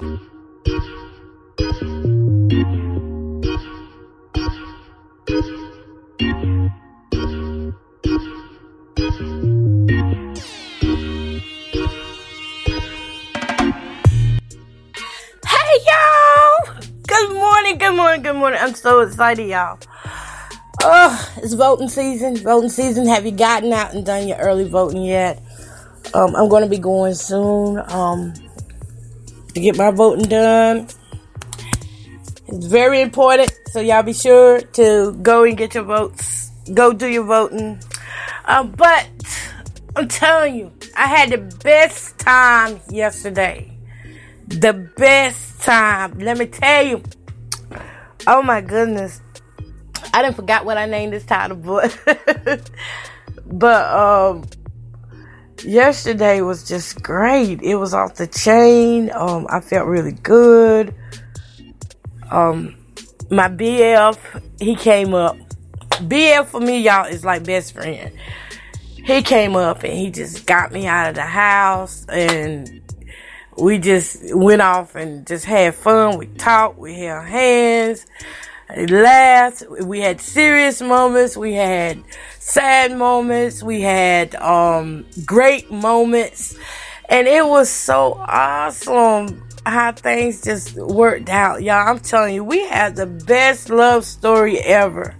Hey y'all! Good morning, good morning, good morning. I'm so excited, y'all. Oh, it's voting season. Voting season. Have you gotten out and done your early voting yet? Um, I'm going to be going soon um, to get my voting done. It's very important, so y'all be sure to go and get your votes. Go do your voting. Um, but I'm telling you, I had the best time yesterday the best time. Let me tell you. Oh my goodness. I didn't forgot what I named this title, but but um yesterday was just great. It was off the chain. Um I felt really good. Um my BF, he came up. BF for me, y'all, is like best friend. He came up and he just got me out of the house and we just went off and just had fun. We talked, we held hands, laughed. We had serious moments. We had sad moments. We had um, great moments. And it was so awesome how things just worked out. Y'all, I'm telling you, we had the best love story ever.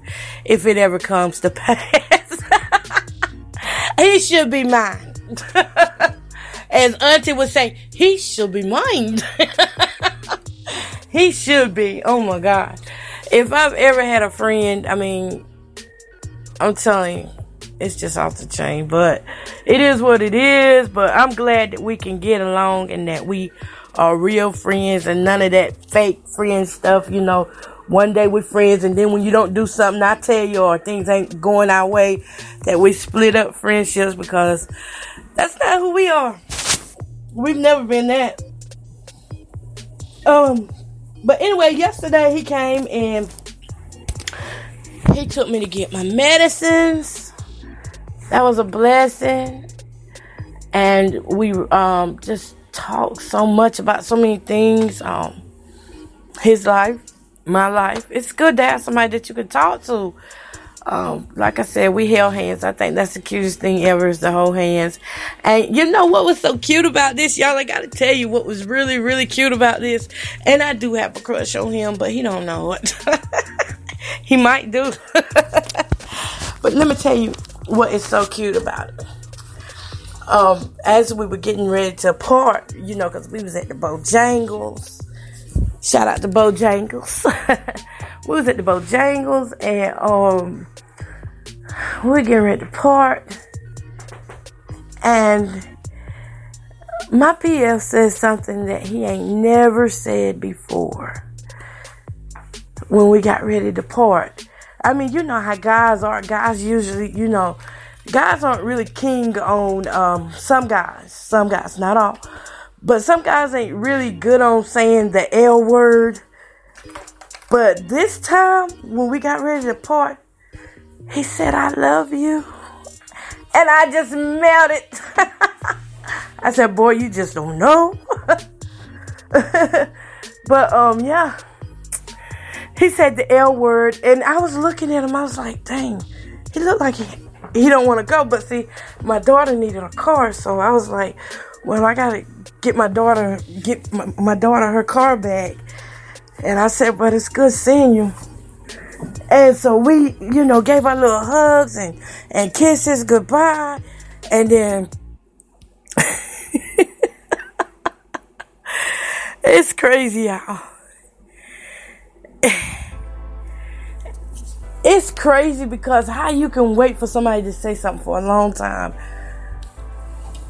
If it ever comes to pass. he should be mine. As Auntie would say, he should be mine. he should be. Oh my God. If I've ever had a friend, I mean, I'm telling you, it's just off the chain. But it is what it is. But I'm glad that we can get along and that we are real friends and none of that fake friend stuff, you know. One day we're friends, and then when you don't do something I tell you or things ain't going our way, that we split up friendships because that's not who we are. We've never been that. Um, but anyway, yesterday he came and he took me to get my medicines. That was a blessing. And we um just talked so much about so many things. Um his life, my life. It's good to have somebody that you can talk to um, like I said, we held hands. I think that's the cutest thing ever is to hold hands. And you know what was so cute about this, y'all? I gotta tell you what was really, really cute about this. And I do have a crush on him, but he don't know it. he might do. but let me tell you what is so cute about it. Um, as we were getting ready to part, you know, because we was at the Bojangles. Shout out to Bojangles. we was at the Bojangles and um we were getting ready to part and my PF says something that he ain't never said before when we got ready to part. I mean, you know how guys are. Guys usually, you know, guys aren't really king on um, some guys. Some guys, not all. But some guys ain't really good on saying the L word. But this time, when we got ready to part, he said, I love you. And I just melted. I said, boy, you just don't know. but um, yeah. He said the L word, and I was looking at him. I was like, dang, he looked like he he don't want to go. But see, my daughter needed a car, so I was like, well, I gotta get my daughter, get my, my daughter her car back. And I said, but it's good seeing you. And so we, you know, gave our little hugs and, and kisses goodbye. And then it's crazy, y'all. It's crazy because how you can wait for somebody to say something for a long time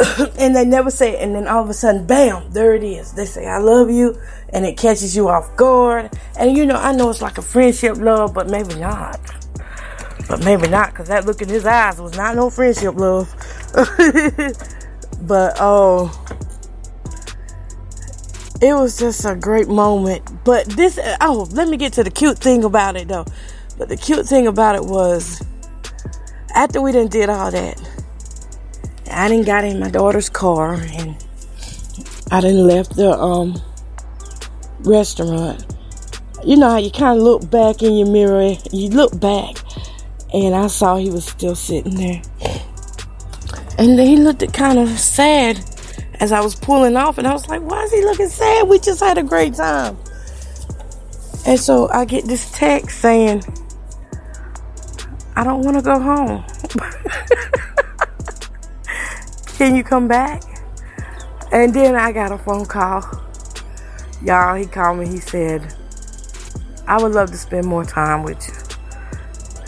and they never say it, and then all of a sudden, bam, there it is. They say, I love you, and it catches you off guard. And you know, I know it's like a friendship love, but maybe not. But maybe not, because that look in his eyes was not no friendship love. but oh, it was just a great moment. But this, oh, let me get to the cute thing about it though. But the cute thing about it was, after we done did all that, I didn't got in my daughter's car and I didn't left the um restaurant. You know how you kind of look back in your mirror, you look back, and I saw he was still sitting there. And then he looked kind of sad as I was pulling off, and I was like, why is he looking sad? We just had a great time. And so I get this text saying, I don't want to go home. Can you come back? And then I got a phone call. Y'all, he called me. He said, I would love to spend more time with you.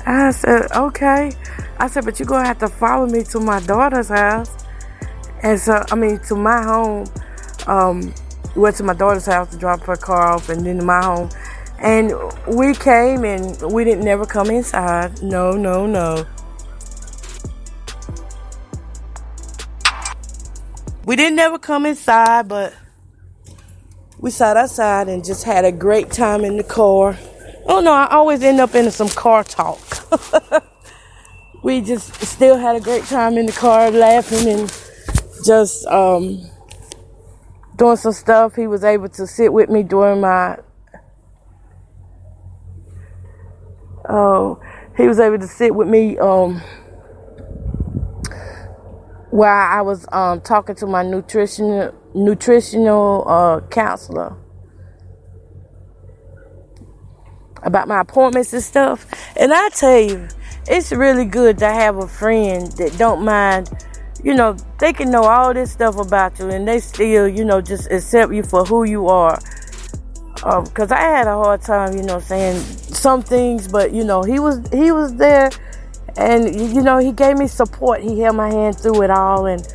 I said, okay. I said, but you're going to have to follow me to my daughter's house. And so, I mean, to my home. Um, went to my daughter's house to drop her car off and then to my home. And we came and we didn't never come inside. No, no, no. We didn't ever come inside, but we sat outside and just had a great time in the car. Oh no, I always end up in some car talk. we just still had a great time in the car laughing and just um, doing some stuff. He was able to sit with me during my oh, he was able to sit with me um, where I was um, talking to my nutritional nutritional uh, counselor about my appointments and stuff. And I tell you, it's really good to have a friend that don't mind. You know, they can know all this stuff about you, and they still, you know, just accept you for who you are. Because um, I had a hard time, you know, saying some things, but you know, he was he was there and you know he gave me support. He held my hand through it all and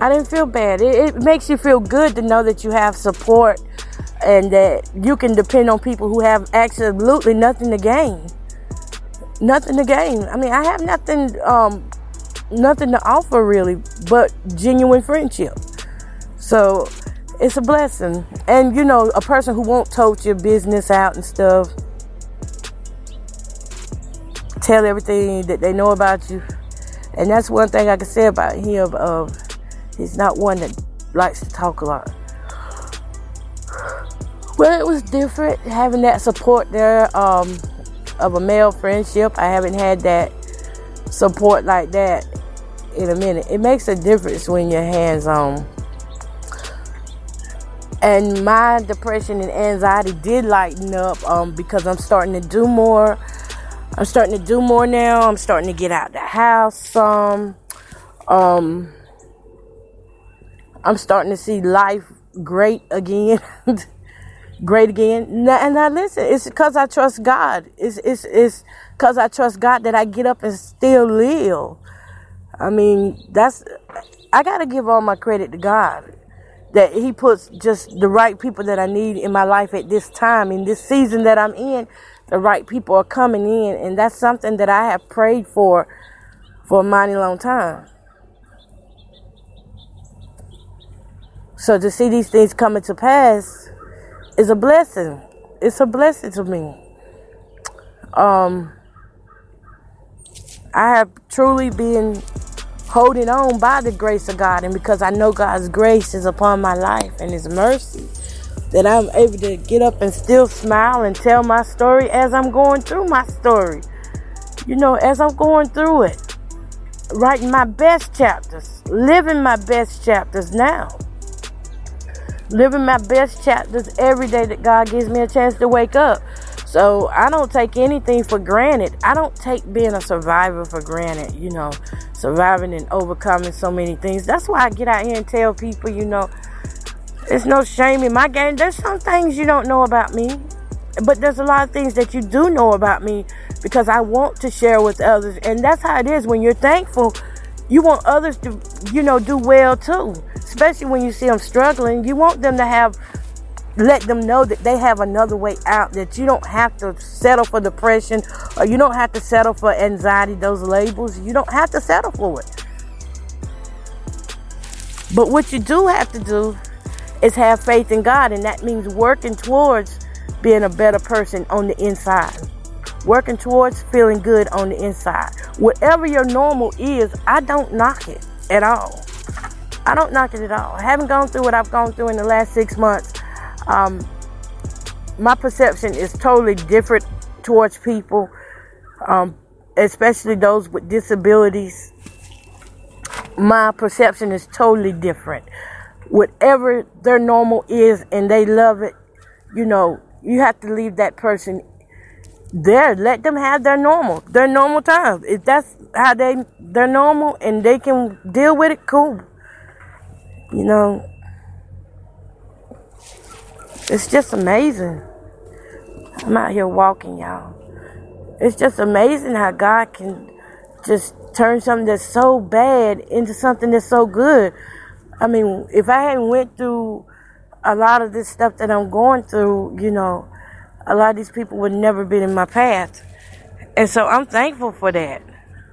i didn't feel bad. It, it, makes you feel good to know that you have support and that you can depend on people who have absolutely nothing to gain. Nothing to gain. I mean i have nothing um, nothing to offer really but genuine friendship. So it's a blessing. And you know a person who won't tote your business out and stuff tell everything that they know about you. And that's one thing I can say about him. Uh, he's not one that likes to talk a lot. Well, it was different having that support there um, of a male friendship. I haven't had that support like that in a minute. It makes a difference when you're hands on. And my depression and anxiety did lighten up um, because I'm starting to do more I'm starting to do more now. I'm starting to get out the house some. Um, I'm starting to see life great again. great again. And now listen, it's because I trust God. It's it's it's because I trust God that I get up and still live. I mean, that's I gotta give all my credit to God. That He puts just the right people that I need in my life at this time, in this season that I'm in the right people are coming in, and that's something that I have prayed for for a mighty long time. So to see these things coming to pass is a blessing. It's a blessing to me. Um, I have truly been holding on by the grace of God, and because I know God's grace is upon my life and His mercy that I'm able to get up and still smile and tell my story as I'm going through my story. You know, as I'm going through it, writing my best chapters, living my best chapters now. living my best chapters every day that God gives me a chance to wake up. So I don't take anything for granted. I don't take being a survivor for granted, you know, surviving and overcoming so many things. That's why I get out here and tell people, you know, there's no shame in my game. There's some things you don't know about me, but there's a lot of things that you do know about me because I want to share with others. And that's how it is when you're thankful. You want others to, you know, do well too. Especially when you see them struggling. You want them to have let them know that they have another way out, that you don't have to settle for depression or you don't have to settle for anxiety, those labels. You don't have to settle for it. But what you do have to do is have faith in God, and that means working towards being a better person on the inside. Working towards feeling good on the inside. Whatever your normal is, I don't knock it at all. I don't knock it at all. I haven't gone through what I've gone through in the last six months um, my perception is totally different towards people, um, especially those with disabilities. My perception is totally different. Whatever their normal is and they love it, you know, you have to leave that person there. Let them have their normal, their normal time. If that's how they they're normal and they can deal with it, cool. You know, it's just amazing. I'm out here walking, y'all. It's just amazing how God can just turn something that's so bad into something that's so good. I mean, if I hadn't went through a lot of this stuff that I'm going through, you know, a lot of these people would never been in my path. And so I'm thankful for that.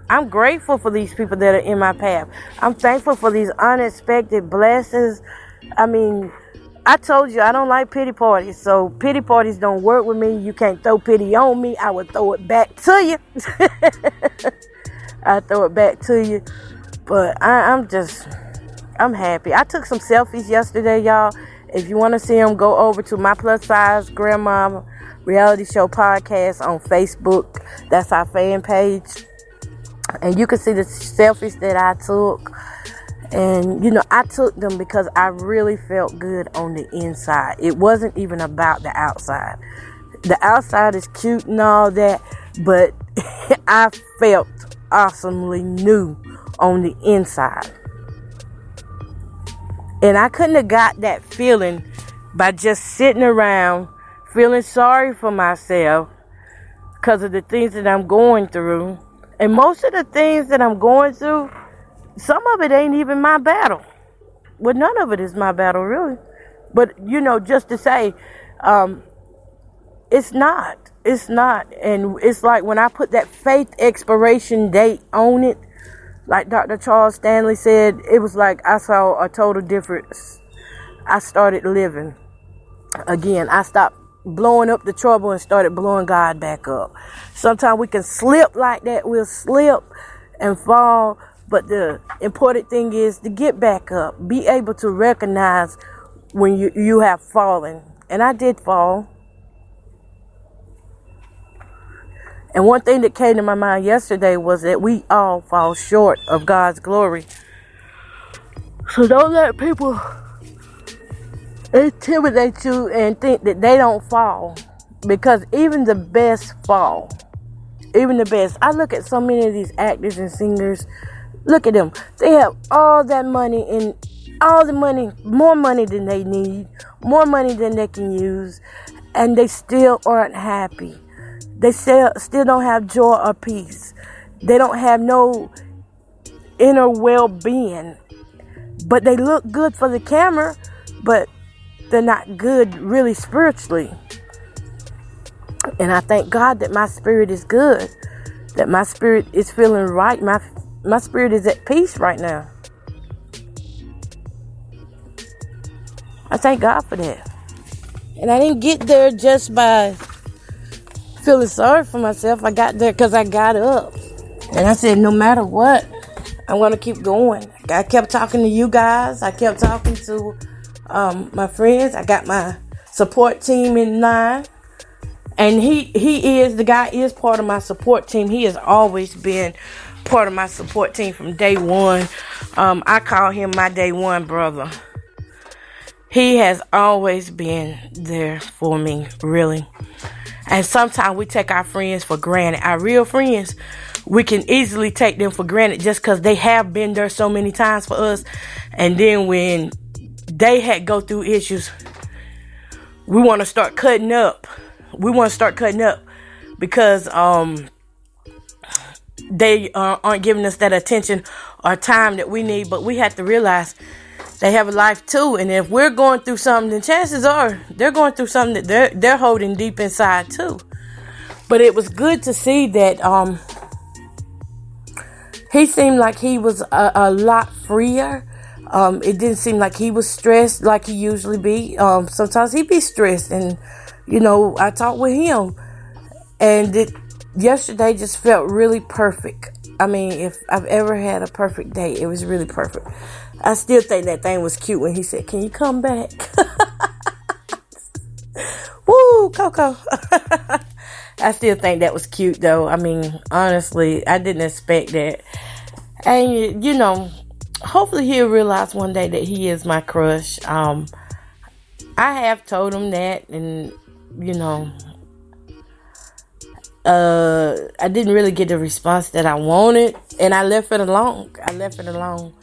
I'm grateful for these people that are in my path. I'm thankful for these unexpected blessings. I mean, I told you I don't like pity parties, so pity parties don't work with me. You can't throw pity on me. I would throw it back to you. I throw it back to you, but I, I'm just, I'm happy. I took some selfies yesterday, y'all. If you want to see them, go over to my plus size grandma reality show podcast on Facebook. That's our fan page, and you can see the selfies that I took. And, you know, I took them because I really felt good on the inside. It wasn't even about the outside. The outside is cute and all that, but I felt awesomely new on the inside. And I couldn't have got that feeling by just sitting around feeling sorry for myself because of the things that I'm going through. And most of the things that I'm going through some of it ain't even my battle. Well, none of it is my battle, really. But, you know, just to say, um, it's not. It's not. And it's like when I put that faith expiration date on it, like Dr. Charles Stanley said, it was like I saw a total difference. I started living again. I stopped blowing up the trouble and started blowing God back up. Sometimes we can slip like that. We'll slip and fall, but the important thing is to get back up, be able to recognize when you, you have fallen. And I did fall. And one thing that came to my mind yesterday was that we all fall short of God's glory. So don't let people intimidate you and think that they don't fall. Because even the best fall. Even the best. I look at so many of these actors and singers Look at them. They have all that money and all the money, more money than they need, more money than they can use, and they still aren't happy. They still still don't have joy or peace. They don't have no inner well-being. But they look good for the camera, but they're not good really spiritually. And I thank God that my spirit is good, that my spirit is feeling right, my my spirit is at peace right now. I thank God for that. And I didn't get there just by feeling sorry for myself. I got there because I got up. And I said, no matter what, I'm going to keep going. I kept talking to you guys. I kept talking to um, my friends. I got my support team in line. And he, he is, the guy is part of my support team. He has always been part of my support team from day one. Um, I call him my day one brother. He has always been there for me, really. And sometimes we take our friends for granted. Our real friends, we can easily take them for granted just because they have been there so many times for us. And then when they had go through issues, we want to start cutting up. We want to start cutting up because um they uh, aren't giving us that attention or time that we need. But we have to realize they have a life too, and if we're going through something, then chances are they're going through something that they're they're holding deep inside too. But it was good to see that um he seemed like he was a, a lot freer. Um, it didn't seem like he was stressed like he usually be. Um, sometimes he'd be stressed, and you know, I talked with him, and it yesterday just felt really perfect. I mean, if I've ever had a perfect day, it was really perfect. I still think that thing was cute when he said, Can you come back? Woo, Coco. I still think that was cute though. I mean, honestly, I didn't expect that. And you know, hopefully he'll realize one day that he is my crush. Um I have told him that and you know, uh, I didn't really get the response that I wanted, and I left it alone. I left it alone.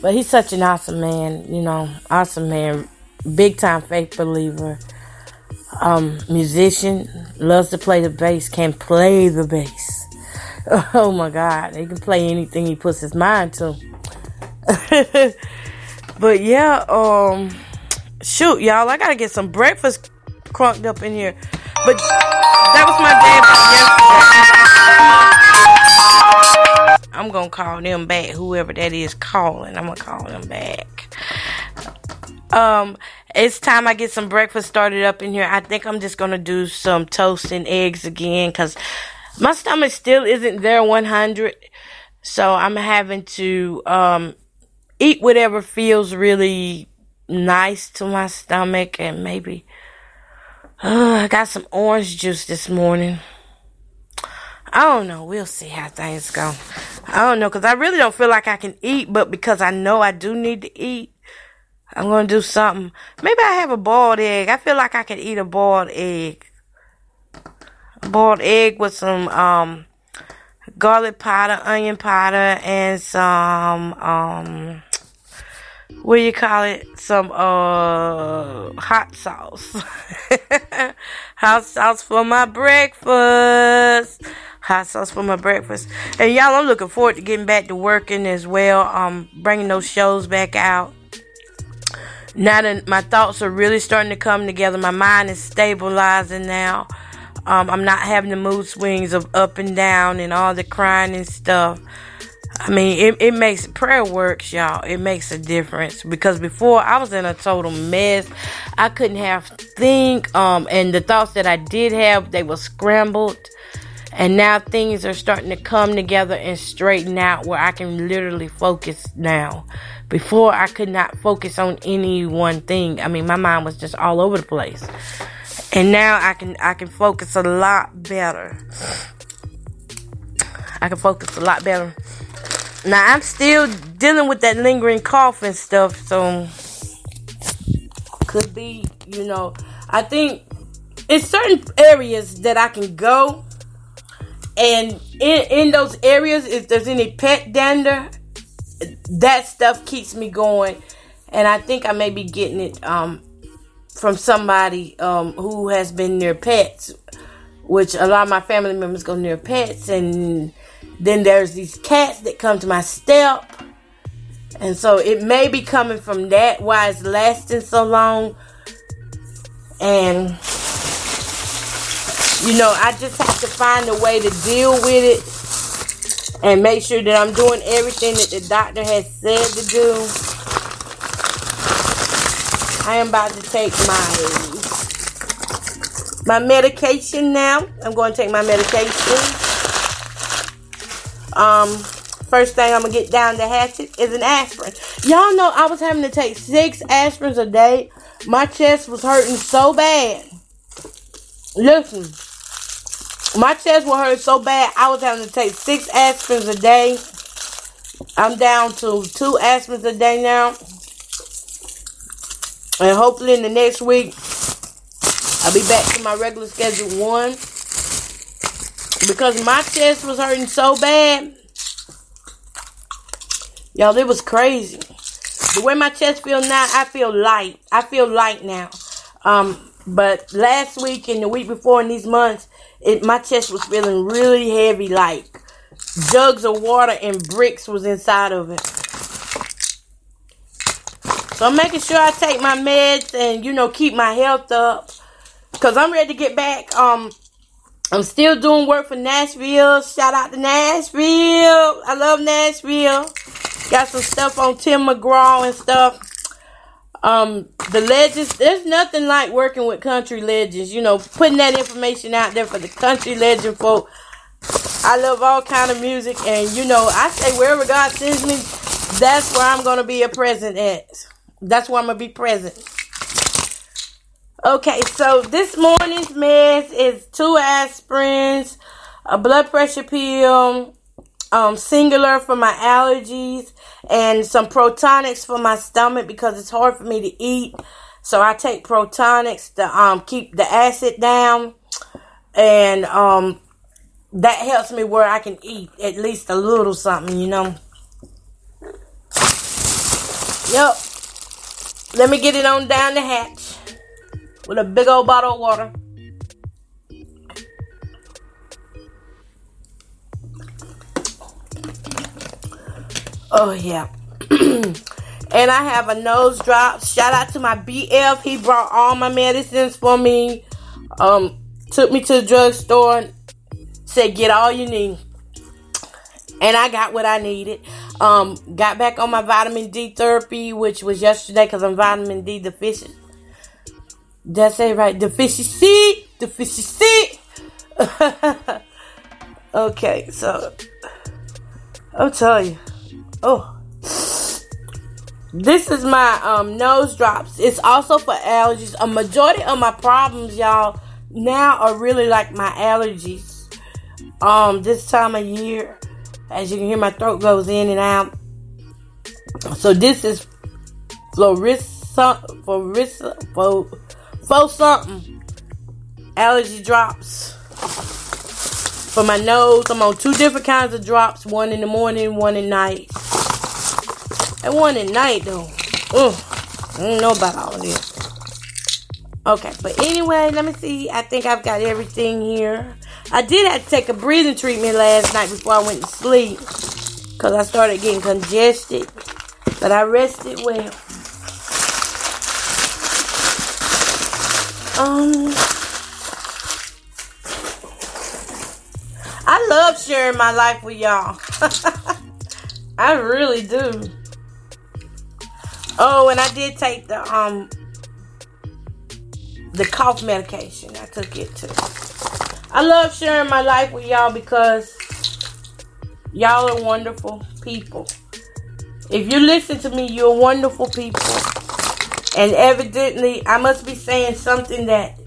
But he's such an awesome man, you know, awesome man, big time faith believer, um, musician, loves to play the bass, can play the bass. Oh my God, he can play anything he puts his mind to. but yeah, um, shoot, y'all, I gotta get some breakfast crunked up in here. But that was my dad yesterday. I'm gonna call them back, whoever that is calling. I'm gonna call them back. Um, it's time I get some breakfast started up in here. I think I'm just gonna do some toast and eggs again because my stomach still isn't there 100. So I'm having to um eat whatever feels really nice to my stomach and maybe uh, I got some orange juice this morning. I don't know. We'll see how things go. I don't know because I really don't feel like I can eat, but because I know I do need to eat, I'm to do something. Maybe I have a boiled egg. I feel like I can eat a boiled egg. A boiled egg with some um, garlic powder, onion powder, and some um, what do you call it? Some uh hot sauce. hot sauce for my breakfast. Hot sauce for my breakfast. And y'all, I'm looking forward to getting back to working as well. Um, bringing those shows back out. Now that my thoughts are really starting to come together, my mind is stabilizing now. Um, I'm not having the mood swings of up and down and all the crying and stuff. I mean, it, it makes prayer works, y'all. It makes a difference because before I was in a total mess. I couldn't have think, um, and the thoughts that I did have, they were scrambled. And now things are starting to come together and straighten out where I can literally focus now. Before I could not focus on any one thing. I mean, my mind was just all over the place. And now I can I can focus a lot better. I can focus a lot better. Now I'm still dealing with that lingering cough and stuff, so could be, you know, I think in certain areas that I can go, and in in those areas, if there's any pet dander, that stuff keeps me going, and I think I may be getting it um from somebody um who has been near pets, which a lot of my family members go near pets and then there's these cats that come to my step. And so it may be coming from that, why it's lasting so long. And, you know, I just have to find a way to deal with it and make sure that I'm doing everything that the doctor has said to do. I am about to take my my medication now. I'm going to take my medication. Um, first thing I'm gonna get down the hatchet is an aspirin. Y'all know I was having to take six aspirins a day. My chest was hurting so bad. Listen, my chest was hurting so bad I was having to take six aspirins a day. I'm down to two aspirins a day now. And hopefully in the next week, I'll be back to my regular schedule one. Because my chest was hurting so bad. Y'all, it was crazy. The way my chest feel now, I feel light. I feel light now. Um, but last week and the week before in these months, it my chest was feeling really heavy, like jugs of water and bricks was inside of it. So I'm making sure I take my meds and you know keep my health up, cause I'm ready to get back. Um, I'm still doing work for Nashville. Shout out to Nashville. I love Nashville. Got some stuff on Tim McGraw and stuff. Um, the legends, there's nothing like working with country legends, you know, putting that information out there for the country legend folk. I love all kind of music and you know, I say wherever God sends me, that's where I'm gonna be a present at. That's where I'm gonna be present. Okay, so this morning's meds is two aspirins, a blood pressure pill, um, Singulair for my allergies, and some Protonix for my stomach because it's hard for me to eat. So I take Protonix to um, keep the acid down, and um, that helps me where I can eat at least a little something, you know. Yep. Let me get it on down the hatch with a big old bottle of water. Oh yeah. and I have a nose drop. Shout out to my BF. He brought all my medicines for me. Um, took me to the drugstore. and Said get all you need. And I got what I needed. Um, got back on my vitamin D therapy, which was yesterday because I'm vitamin D deficient. That's it, right? Deficiency, deficiency. okay, so I'll tell you. Oh. This is my um, nose drops. It's also for allergies. A majority of my problems, y'all, now are really like my allergies. Um, this time of year, as you can hear, my throat goes in and out. So this is Florissa, Florissa, for, for something. Allergy drops for my nose. I'm on two different kinds of drops. One in the morning, one at night. And one at night though. Ugh. I don't know about all of this. Okay, but anyway, let me see. I think I've got everything here. I did have to take a breathing treatment last night before I went to sleep. Because I started getting congested. But I rested well. Um, sharing my life with y'all. I really do. Oh, and I did take the um the cough medication. I took it too. I love sharing my life with y'all because y'all are wonderful people. If you listen to me, you're wonderful people. And evidently, I must be saying something that,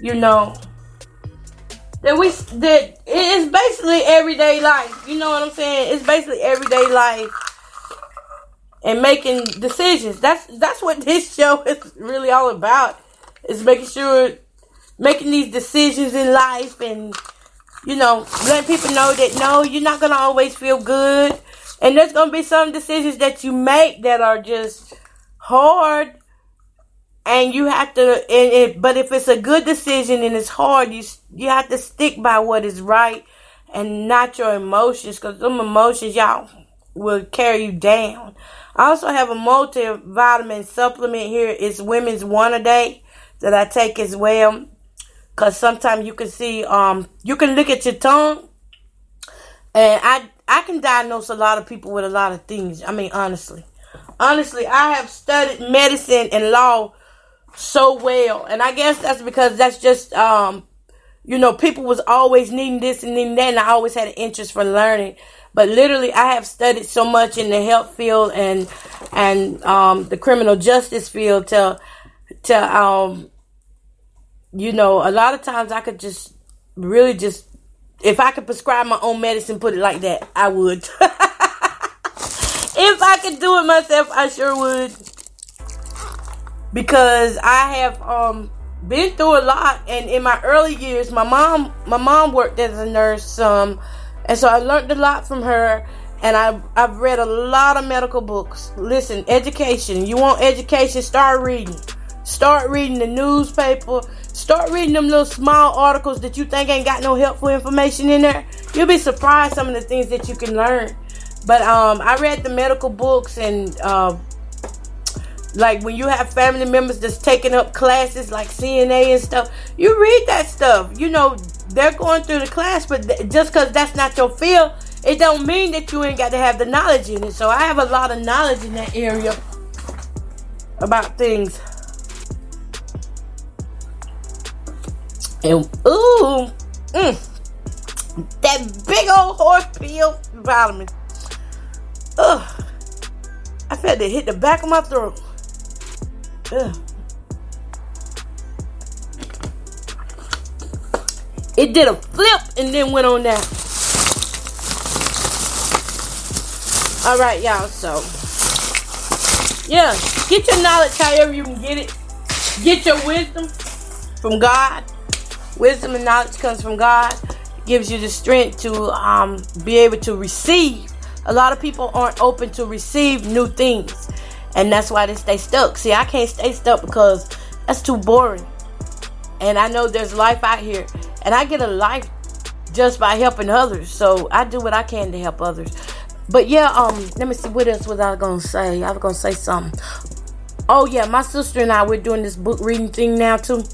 you know, that we that it's basically everyday life. You know what I'm saying? It's basically everyday life and making decisions. That's that's what this show is really all about. Is making sure making these decisions in life and you know letting people know that no, you're not gonna always feel good, and there's gonna be some decisions that you make that are just hard and you have to and it, but if it's a good decision and it's hard you you have to stick by what is right and not your emotions because them emotions y'all will carry you down. I also have a multivitamin supplement here. It's women's one a day that i take as well because sometimes you can see um you can look at your tongue and i i can diagnose a lot of people with a lot of things. I mean honestly. Honestly i have studied medicine and law so well. And I guess that's because that's just um you know, people was always needing this and needing that and I always had an interest for learning. But literally I have studied so much in the health field and and um the criminal justice field to to um you know, a lot of times I could just really just if I could prescribe my own medicine, put it like that, I would. if I could do it myself, I sure would. Because I have um, been through a lot. And in my early years, my mom my mom worked as a nurse, um, and so I learned a lot from her. And I've, I've read a lot of medical books. Listen, education. You want education? Start reading. Start reading the newspaper. Start reading them little small articles that you think ain't got no helpful information in there. You'll be surprised some of the things that you can learn. But um, I read the medical books and uh, like when you have family members that's taking up classes like CNA and stuff, you read that stuff. You know, they're going through the class, but th- just because that's not your field, it don't mean that you ain't got to have the knowledge in it. So I have a lot of knowledge in that area about things. And ooh, mm, that big old horse peel vitamin. Ugh, I felt it hit the back of my throat. Ugh. It did a flip and then went on down. All right, y'all. So, yeah, get your knowledge however you can get it. Get your wisdom from God. Wisdom and knowledge comes from God. It gives you the strength to um, be able to receive. A lot of people aren't open to receive new things, and that's why they stay stuck. See, I can't stay stuck because that's too boring. And I know there's life out here, and I get a life just by helping others. So I do what I can to help others. But yeah, um, let me see what else was I gonna say. I was gonna say something. Oh yeah, my sister and I we're doing this book reading thing now too,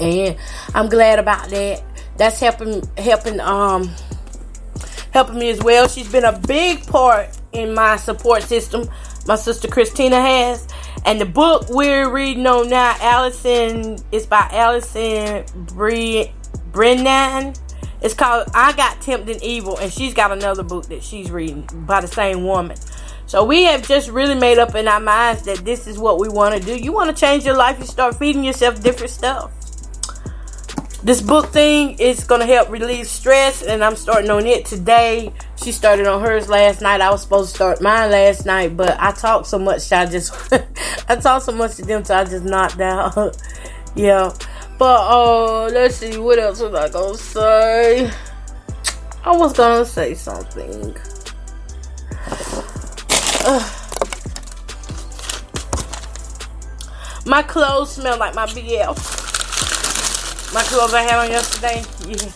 and I'm glad about that. That's helping helping um helping me as well. She's been a big part in my support system. My sister Christina has. And the book we're reading on now, Allison, is by Allison Bre- Brennan. It's called I Got Tempted Evil, and she's got another book that she's reading by the same woman. So we have just really made up in our minds that this is what we want to do. You want to change your life, you start feeding yourself different stuff. This book thing is going to help relieve stress, and I'm starting on it today. She started on hers last night. I was supposed to start mine last night, but I talked so much, I just I talked so much to them, so I just knocked out. yeah. But uh, let's see, what else was I gonna say? I was gonna say something. My clothes smell like my BL. My clothes I had on yesterday. Yeah.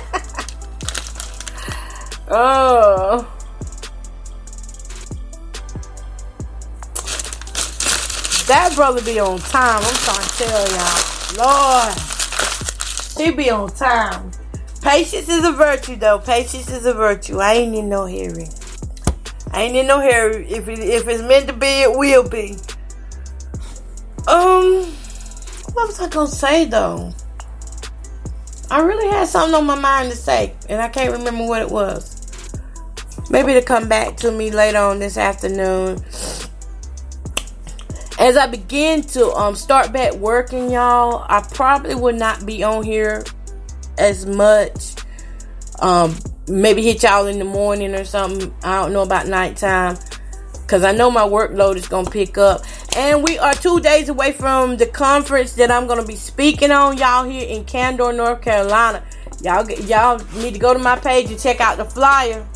oh. That brother be on time. I'm trying to tell y'all. Lord. He be on time. Patience is a virtue, though. Patience is a virtue. I ain't in no hurry. I ain't in no hurry. If it, if it's meant to be, it will be. Um, what was I gonna say though? I really had something on my mind to say, and I can't remember what it was. Maybe to come back to me later on this afternoon. As I begin to um start back working, y'all, I probably will not be on here as much. Um, maybe hit y'all in the morning or something. I don't know about nighttime. Cause I know my workload is gonna pick up. And we are two days away from the conference that I'm gonna be speaking on, y'all, here in Candor, North Carolina. Y'all y'all need to go to my page and check out the flyer.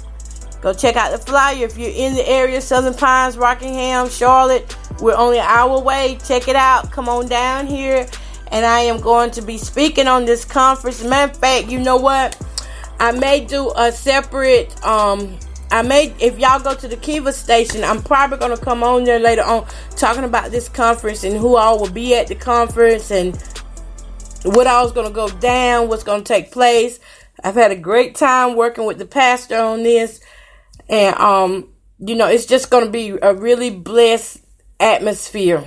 Go check out the flyer if you're in the area, Southern Pines, Rockingham, Charlotte. We're only an hour away. Check it out. Come on down here. And I am going to be speaking on this conference. Matter of fact, you know what? I may do a separate um I may if y'all go to the Kiva station, I'm probably gonna come on there later on talking about this conference and who all will be at the conference and what all's gonna go down, what's gonna take place. I've had a great time working with the pastor on this, and um, you know, it's just gonna be a really blessed atmosphere.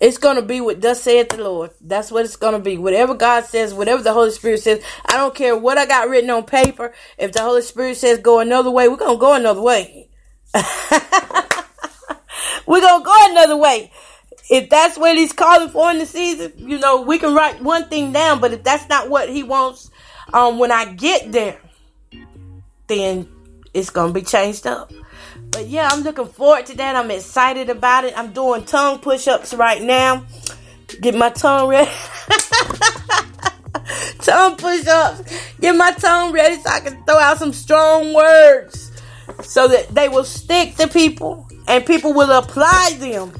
It's gonna be what thus saith the Lord. That's what it's gonna be. Whatever God says, whatever the Holy Spirit says. I don't care what I got written on paper. If the Holy Spirit says go another way, we're gonna go another way. we're gonna go another way. If that's what He's calling for in the season, you know, we can write one thing down. But if that's not what He wants, um, when I get there, then it's gonna be changed up. But yeah, I'm looking forward to that. I'm excited about it. I'm doing tongue push ups right now. Get my tongue ready. tongue push ups. Get my tongue ready so I can throw out some strong words so that they will stick to people and people will apply them.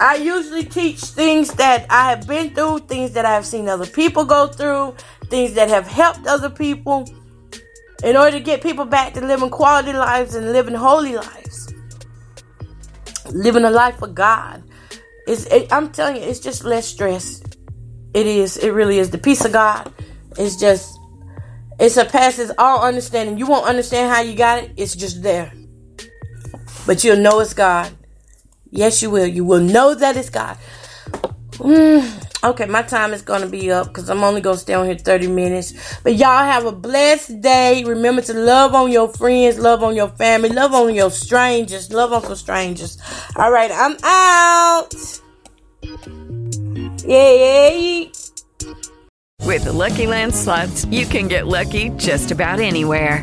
I usually teach things that I have been through, things that I have seen other people go through, things that have helped other people in order to get people back to living quality lives and living holy lives. Living a life for God. It's, it, I'm telling you, it's just less stress. It is. It really is. The peace of God is just, it surpasses all understanding. You won't understand how you got it. It's just there. But you'll know it's God. Yes, you will. You will know that it's God. Mm, okay, my time is going to be up because I'm only going to stay on here 30 minutes. But y'all have a blessed day. Remember to love on your friends, love on your family, love on your strangers, love on some strangers. All right, I'm out. Yay. With the Lucky Land slots, you can get lucky just about anywhere.